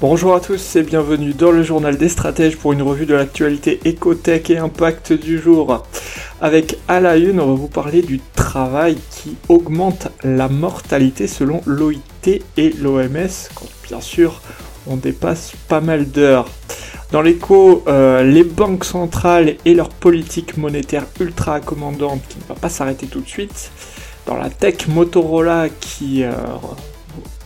Bonjour à tous et bienvenue dans le journal des stratèges pour une revue de l'actualité écotech et impact du jour. Avec à la on va vous parler du travail qui augmente la mortalité selon l'OIT et l'OMS, quand bien sûr on dépasse pas mal d'heures. Dans l'écho, euh, les banques centrales et leur politique monétaire ultra accommodante qui ne va pas s'arrêter tout de suite. Dans la tech, Motorola qui euh,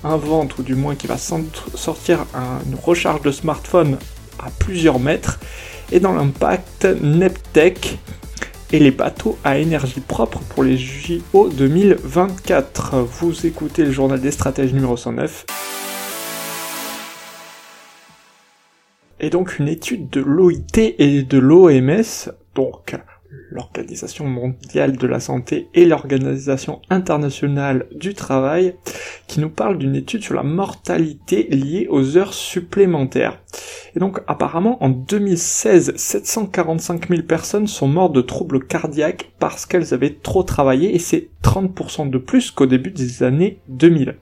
invente, ou du moins qui va sortir une recharge de smartphone à plusieurs mètres. Et dans l'impact, Neptech et les bateaux à énergie propre pour les JO 2024. Vous écoutez le journal des stratèges numéro 109. Et donc une étude de l'OIT et de l'OMS, donc l'Organisation mondiale de la santé et l'Organisation internationale du travail, qui nous parle d'une étude sur la mortalité liée aux heures supplémentaires. Et donc apparemment en 2016, 745 000 personnes sont mortes de troubles cardiaques parce qu'elles avaient trop travaillé et c'est 30% de plus qu'au début des années 2000.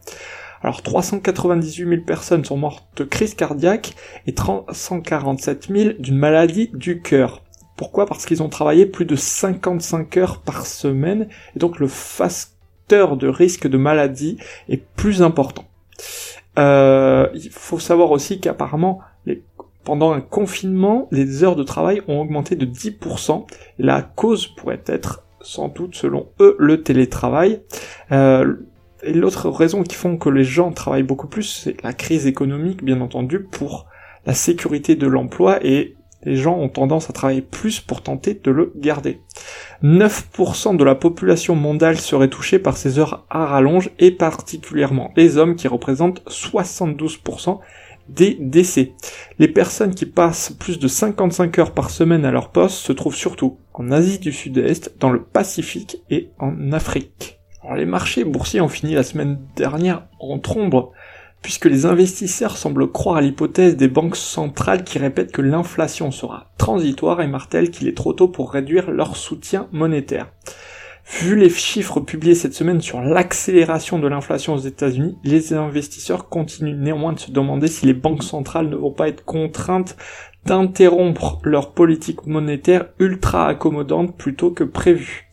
Alors 398 000 personnes sont mortes de crise cardiaque et 347 000 d'une maladie du cœur. Pourquoi? Parce qu'ils ont travaillé plus de 55 heures par semaine, et donc le facteur de risque de maladie est plus important. Euh, il faut savoir aussi qu'apparemment, pendant un confinement, les heures de travail ont augmenté de 10%. La cause pourrait être, sans doute, selon eux, le télétravail. Euh, et l'autre raison qui font que les gens travaillent beaucoup plus, c'est la crise économique, bien entendu, pour la sécurité de l'emploi et les gens ont tendance à travailler plus pour tenter de le garder. 9% de la population mondiale serait touchée par ces heures à rallonge et particulièrement les hommes qui représentent 72% des décès. Les personnes qui passent plus de 55 heures par semaine à leur poste se trouvent surtout en Asie du Sud-Est, dans le Pacifique et en Afrique. Alors les marchés boursiers ont fini la semaine dernière en trombe puisque les investisseurs semblent croire à l'hypothèse des banques centrales qui répètent que l'inflation sera transitoire et martèlent qu'il est trop tôt pour réduire leur soutien monétaire. Vu les chiffres publiés cette semaine sur l'accélération de l'inflation aux États-Unis, les investisseurs continuent néanmoins de se demander si les banques centrales ne vont pas être contraintes d'interrompre leur politique monétaire ultra accommodante plutôt que prévu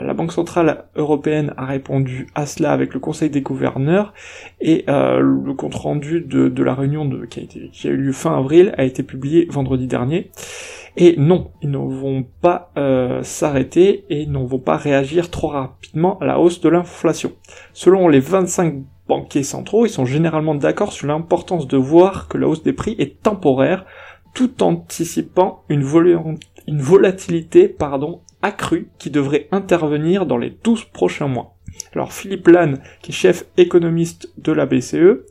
la Banque centrale européenne a répondu à cela avec le Conseil des gouverneurs et euh, le compte rendu de, la réunion de, qui, a qui a eu lieu fin avril a été publié vendredi dernier. Et non, ils ne vont pas euh, s'arrêter et ne vont pas réagir trop rapidement à la hausse de l'inflation. Selon les 25 banquiers centraux, ils sont généralement d'accord sur l'importance de voir que la hausse des prix est temporaire, tout anticipant une, une volatilité pardon, accrue qui devrait intervenir dans les 12 prochains mois. Alors Philippe Lannes, qui est chef économiste de la BCE,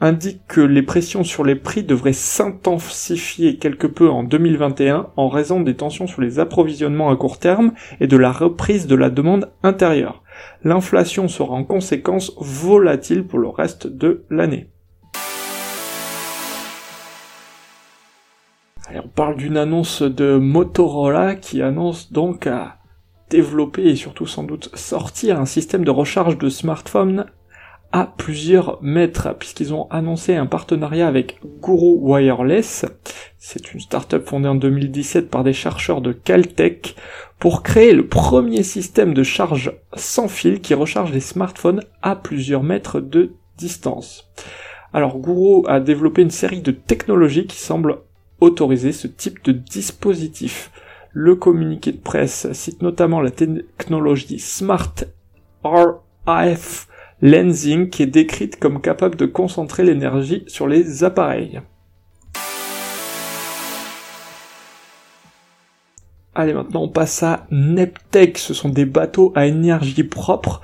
indique que les pressions sur les prix devraient s'intensifier quelque peu en 2021 en raison des tensions sur les approvisionnements à court terme et de la reprise de la demande intérieure. L'inflation sera en conséquence volatile pour le reste de l'année. On parle d'une annonce de Motorola qui annonce donc à développer et surtout sans doute sortir un système de recharge de smartphone à plusieurs mètres, puisqu'ils ont annoncé un partenariat avec Guru Wireless. C'est une startup fondée en 2017 par des chercheurs de Caltech pour créer le premier système de charge sans fil qui recharge les smartphones à plusieurs mètres de distance. Alors Guru a développé une série de technologies qui semblent autoriser ce type de dispositif. Le communiqué de presse cite notamment la technologie Smart RF Lensing qui est décrite comme capable de concentrer l'énergie sur les appareils. Allez, maintenant on passe à Neptech. Ce sont des bateaux à énergie propre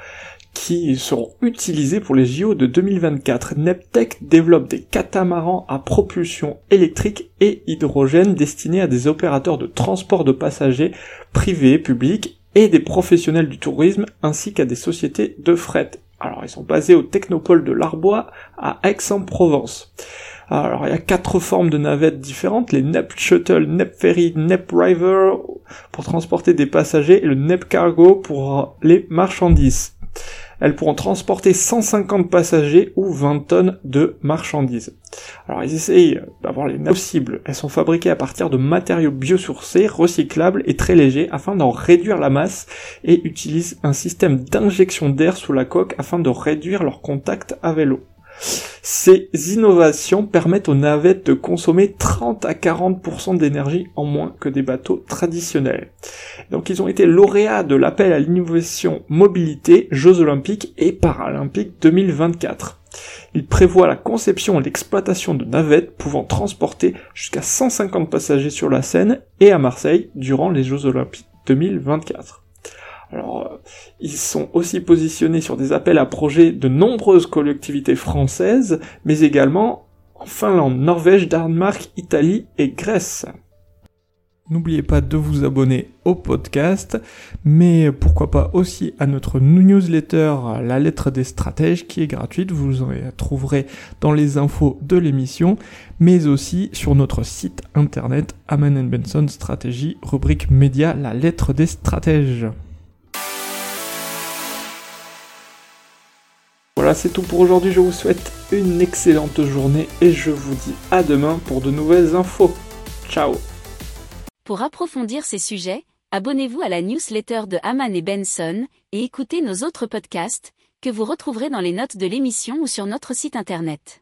qui seront utilisés pour les JO de 2024. Neptech développe des catamarans à propulsion électrique et hydrogène destinés à des opérateurs de transport de passagers privés, publics et des professionnels du tourisme ainsi qu'à des sociétés de fret. Alors ils sont basés au Technopole de l'Arbois à Aix-en-Provence. Alors il y a quatre formes de navettes différentes, les NEP Shuttle, NEP Ferry, NEP River pour transporter des passagers et le NEP Cargo pour les marchandises. Elles pourront transporter 150 passagers ou 20 tonnes de marchandises. Alors ils essayent d'avoir les possibles. Elles sont fabriquées à partir de matériaux biosourcés, recyclables et très légers afin d'en réduire la masse et utilisent un système d'injection d'air sous la coque afin de réduire leur contact avec l'eau. Ces innovations permettent aux navettes de consommer 30 à 40% d'énergie en moins que des bateaux traditionnels. Donc ils ont été lauréats de l'appel à l'innovation mobilité Jeux olympiques et paralympiques 2024. Ils prévoient la conception et l'exploitation de navettes pouvant transporter jusqu'à 150 passagers sur la Seine et à Marseille durant les Jeux olympiques 2024. Alors, euh, ils sont aussi positionnés sur des appels à projets de nombreuses collectivités françaises, mais également en Finlande, Norvège, Danemark, Italie et Grèce. N'oubliez pas de vous abonner au podcast, mais pourquoi pas aussi à notre newsletter La lettre des stratèges qui est gratuite, vous en trouverez dans les infos de l'émission, mais aussi sur notre site internet Aman Benson Stratégie, rubrique média La lettre des stratèges. Voilà, c'est tout pour aujourd'hui. Je vous souhaite une excellente journée et je vous dis à demain pour de nouvelles infos. Ciao Pour approfondir ces sujets, abonnez-vous à la newsletter de Haman et Benson et écoutez nos autres podcasts que vous retrouverez dans les notes de l'émission ou sur notre site internet.